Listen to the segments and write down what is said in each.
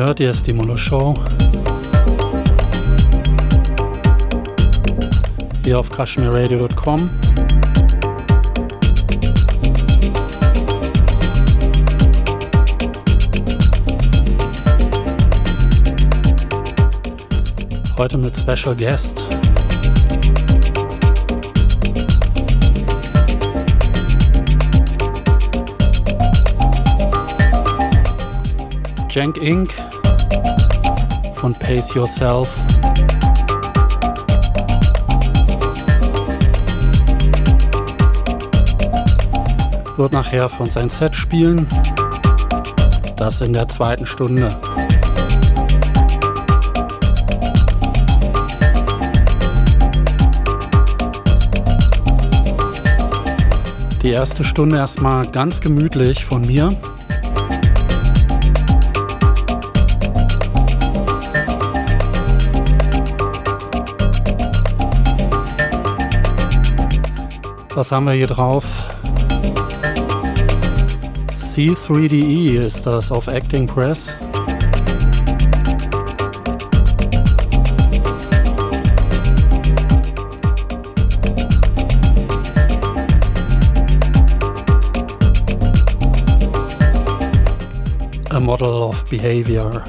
Ihr hört jetzt die Mono Show. Hier auf kashmirradio.com. Heute mit Special Guest. Jank Inc. von Pace Yourself. Wird nachher von sein Set spielen. Das in der zweiten Stunde. Die erste Stunde erstmal ganz gemütlich von mir. Was haben wir hier drauf? C3DE ist das auf Acting Press. A model of behavior.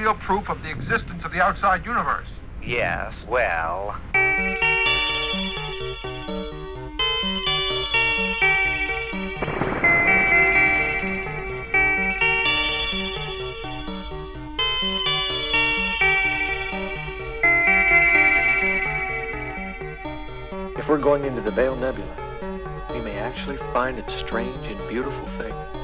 real proof of the existence of the outside universe. Yes, well. If we're going into the Veil Nebula, we may actually find its strange and beautiful thing.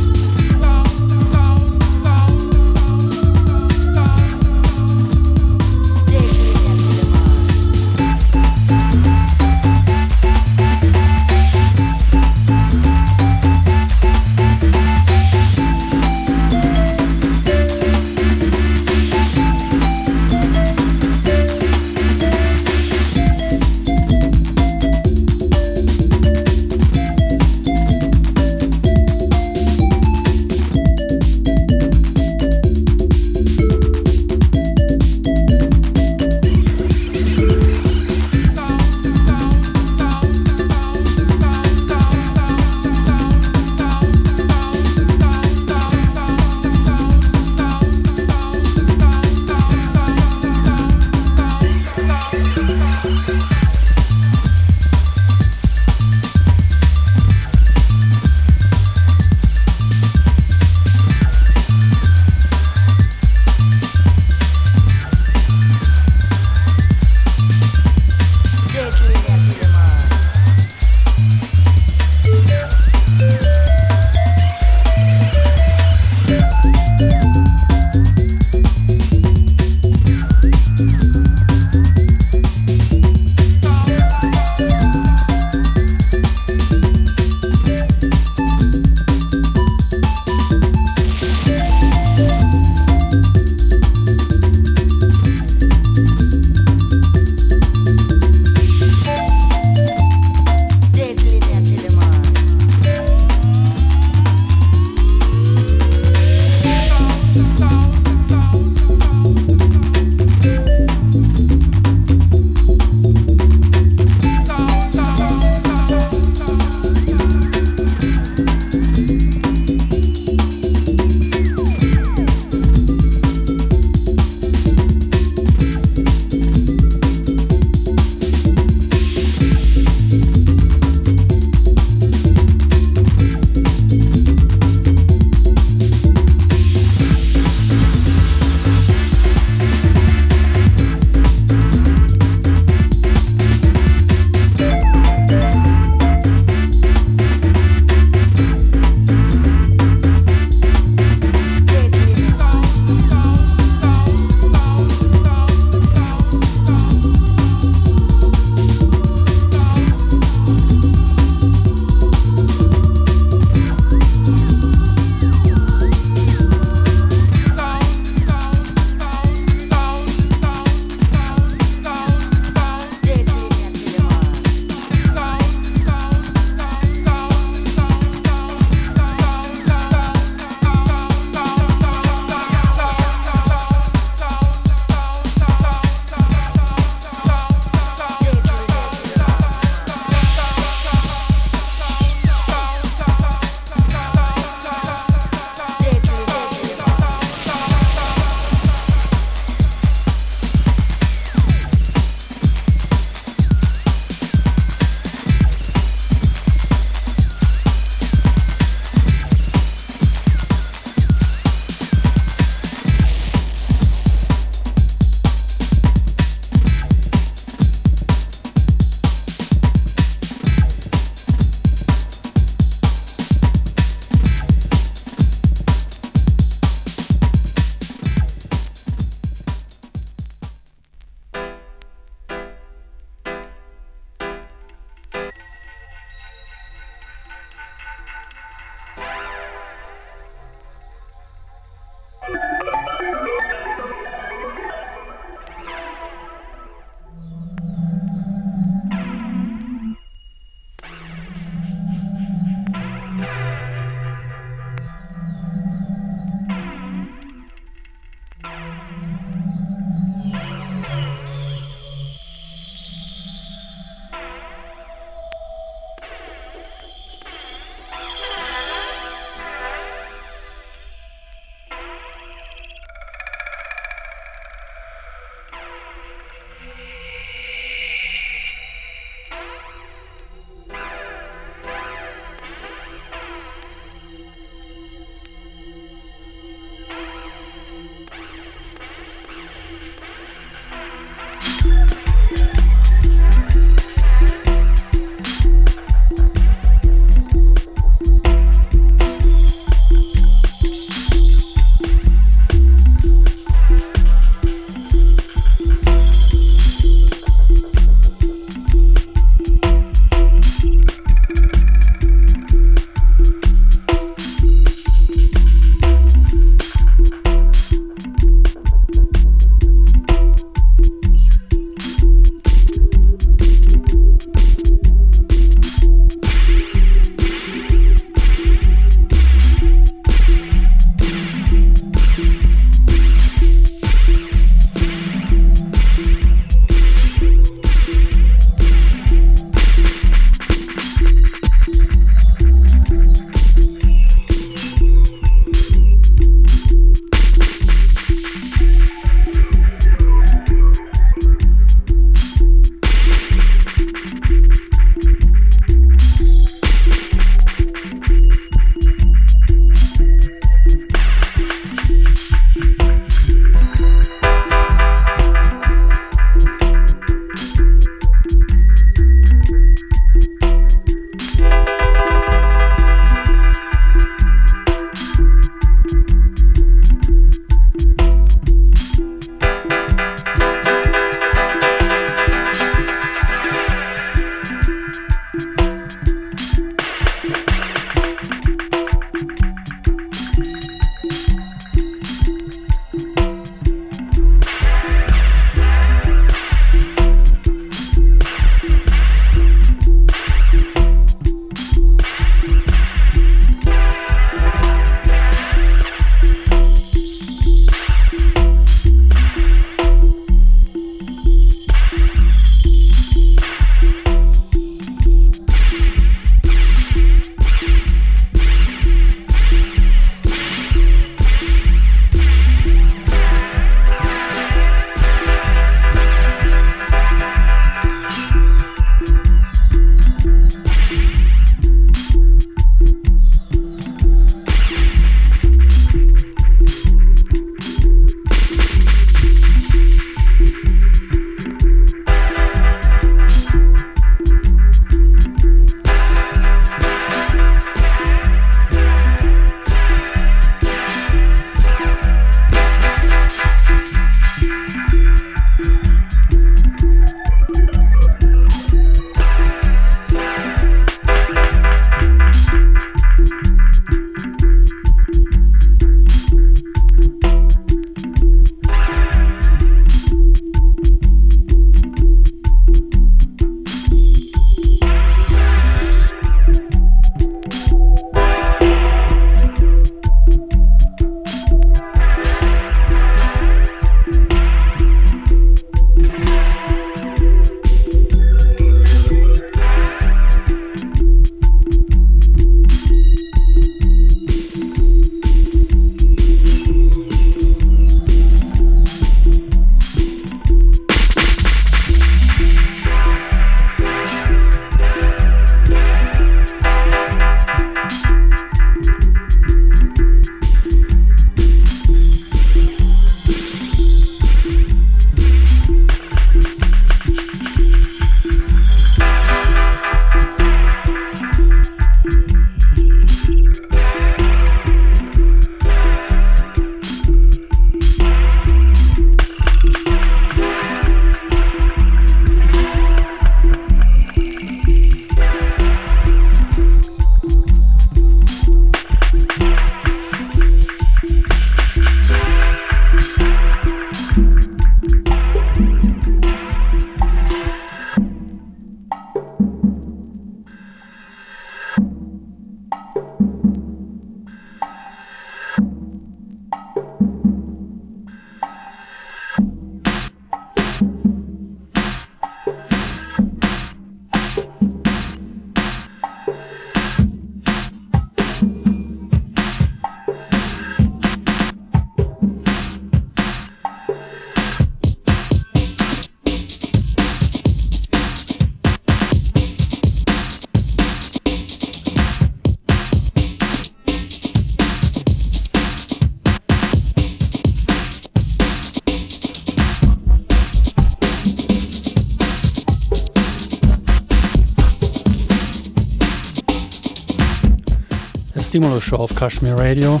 Stimulus Show auf Kashmir Radio.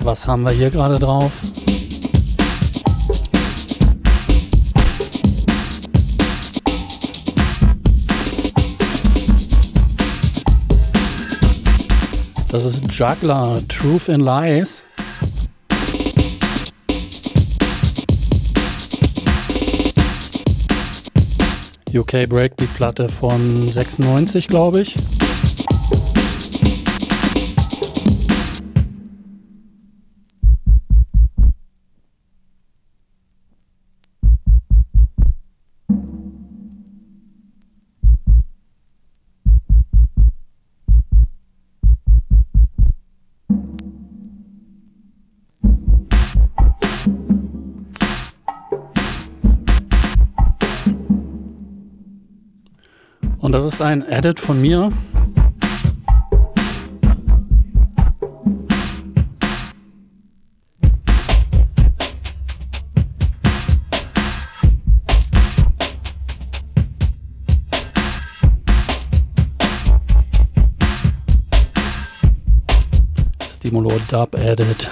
Was haben wir hier gerade drauf? Das ist Juggler, Truth in Lies. UK Breakbeat-Platte von 96, glaube ich. Das ist ein Edit von mir. Stimulo Dub Edit.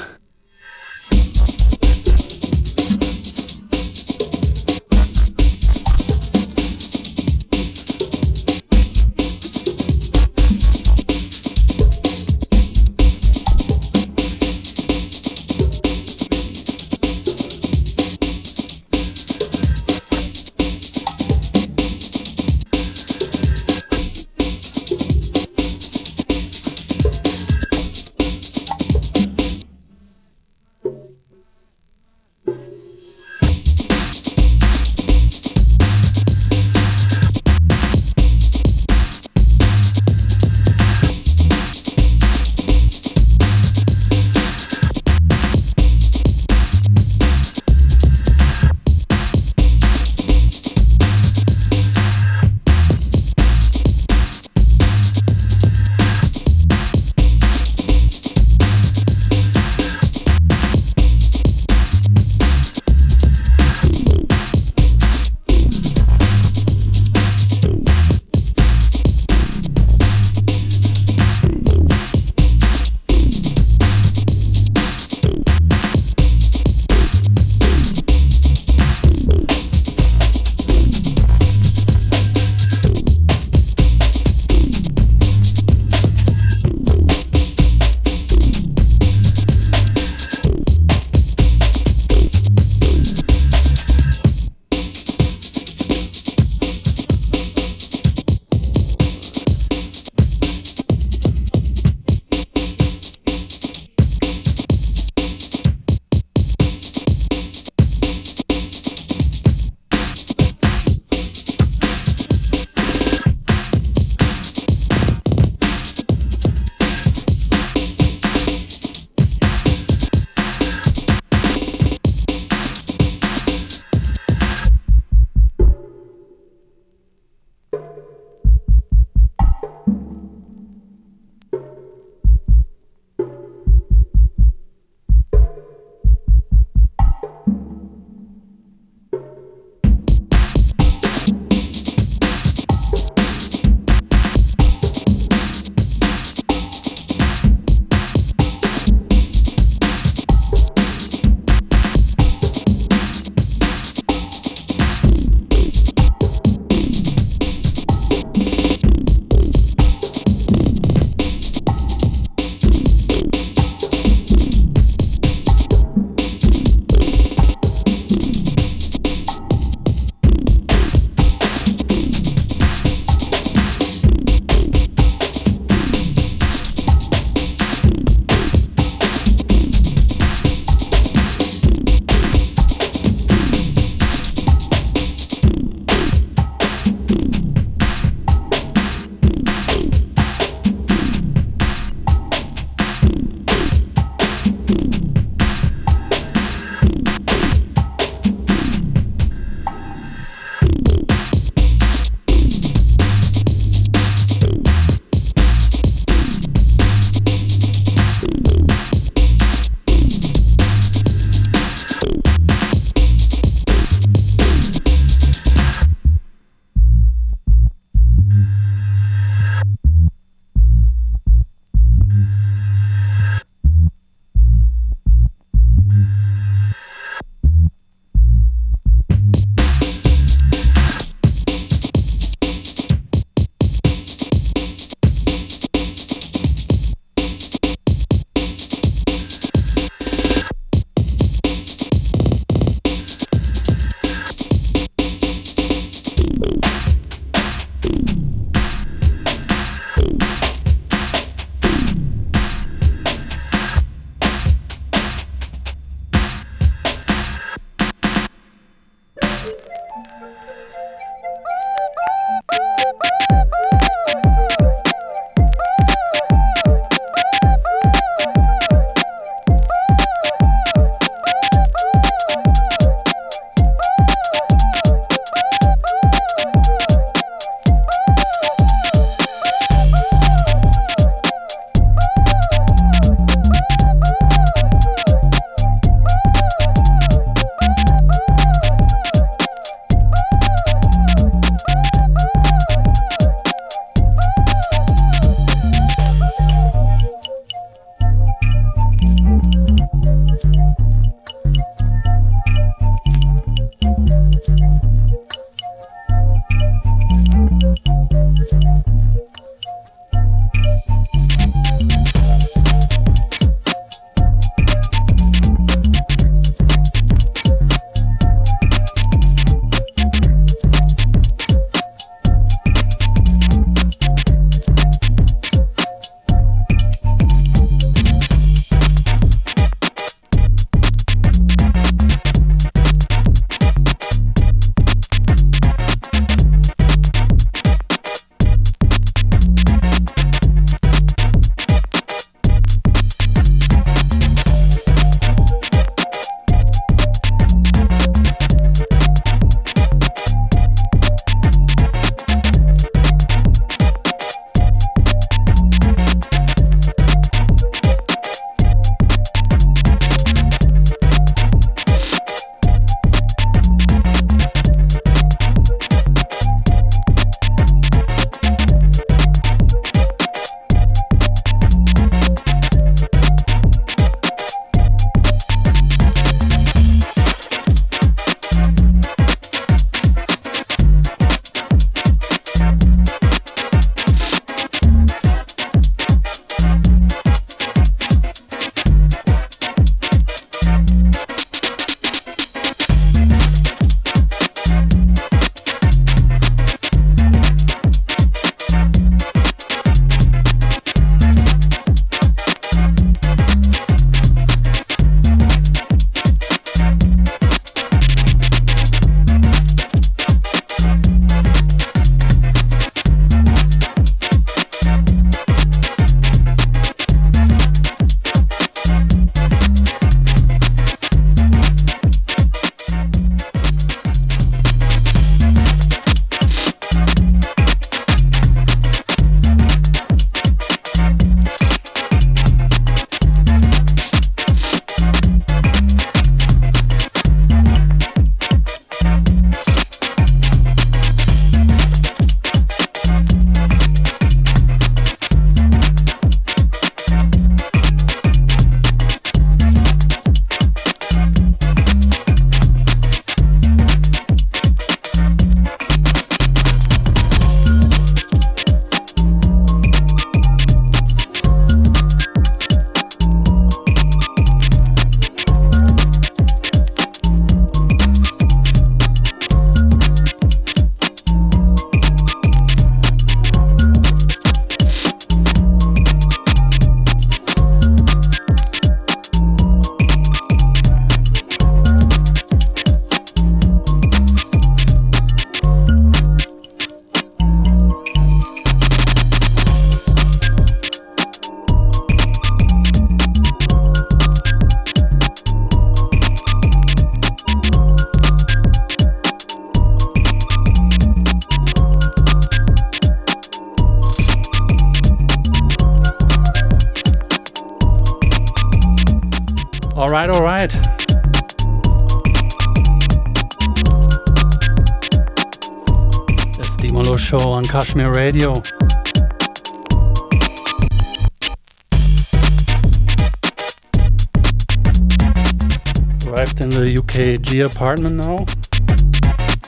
UKG apartment now.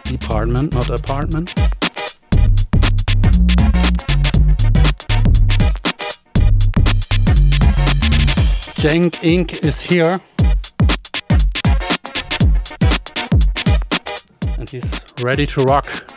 Department, not apartment. Jank Inc. is here. And he's ready to rock.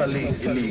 ತಲ್ಲಿ ಇಲ್ಲಿ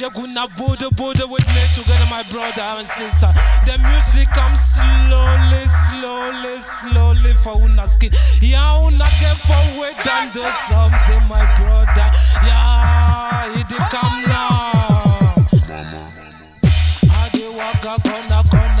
you're gonna Buddha Buddha with me together, my brother and sister. The music comes slowly, slowly, slowly for una skin. Yeah, una get forward and do something, my brother. Yeah, it come now. Mama. I do walk a corner.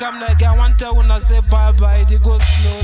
come like I want to when I say bye bye, it goes slow.